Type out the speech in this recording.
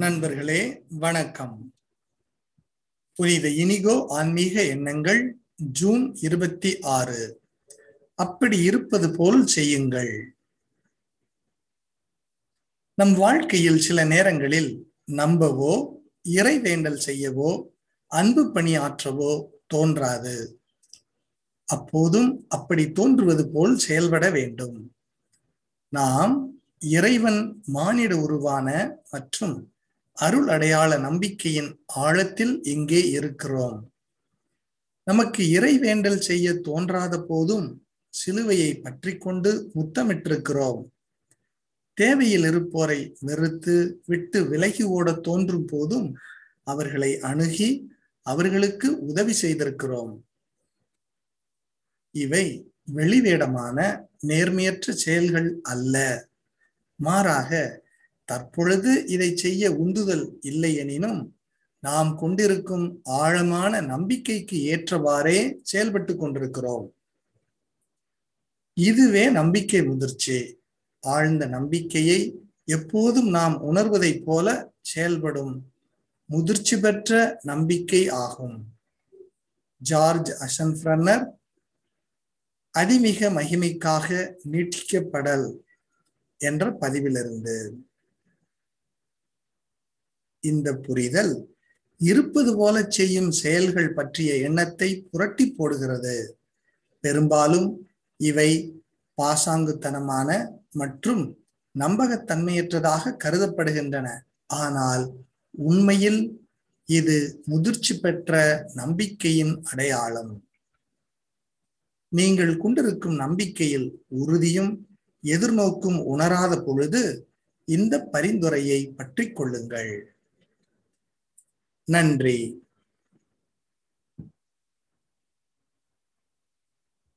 நண்பர்களே வணக்கம். புனித இனிகோ ஆன்மீக எண்ணங்கள் ஜூன் இருபத்தி ஆறு. அப்படி இருப்பது போல் செய்யுங்கள். நம் வாழ்க்கையில் சில நேரங்களில் நம்பவோ இறை வேண்டல் செய்யவோ அன்பு பணியாற்றவோ தோன்றாது. அப்போதும் அப்படி தோன்றுவது போல் செயல்பட வேண்டும். நாம் இறைவன் மானிட உருவான மற்றும் அருள் அடையாள நம்பிக்கையின் ஆழத்தில் இங்கே இருக்கிறோம்? நமக்கு இறை வேண்டல் செய்ய தோன்றாத போதும் சிலுவையை பற்றி கொண்டு முத்தமிட்டிருக்கிறோம். தேவையில் இருப்போரை வெறுத்து விட்டு விலகி ஓட தோன்றும் போதும் அவர்களை அணுகி அவர்களுக்கு உதவி செய்திருக்கிறோம். இவை வெளிவேடமான நேர்மையற்ற செயல்கள் அல்ல. மாறாக தற்பொழுது இதை செய்ய உந்துதல் இல்லை எனினும் நாம் கொண்டிருக்கும் ஆழமான நம்பிக்கைக்கு ஏற்றவாறே செயல்பட்டு கொண்டிருக்கிறோம். இதுவே நம்பிக்கை முதிர்ச்சி. ஆழ்ந்த நம்பிக்கையை எப்போதும் நாம் உணர்வதைப் போல செயல்படும் முதிர்ச்சி பெற்ற நம்பிக்கை ஆகும். ஜார்ஜ் அசன்ஃப்ரன்னர் அதிமிக மகிமைக்காக நீட்டிக்கப்படல் என்ற பதிவிலிருந்து. இந்த புரிதல் இருப்பது போல செய்யும் செயல்கள் பற்றிய எண்ணத்தை புரட்டி போடுகிறது. பெரும்பாலும் இவை பாசாங்குத்தனமான மற்றும் நம்பகத்தன்மையற்றதாக கருதப்படுகின்றன. ஆனால் உண்மையில் இது முதிர்ச்சி பெற்ற நம்பிக்கையின் அடையாளம். நீங்கள் கொண்டிருக்கும் நம்பிக்கையில் உறுதியும் எதிர்நோக்கும் உணராத பொழுது இந்த பரிந்துரையை பற்றி கொள்ளுங்கள். நன்றி.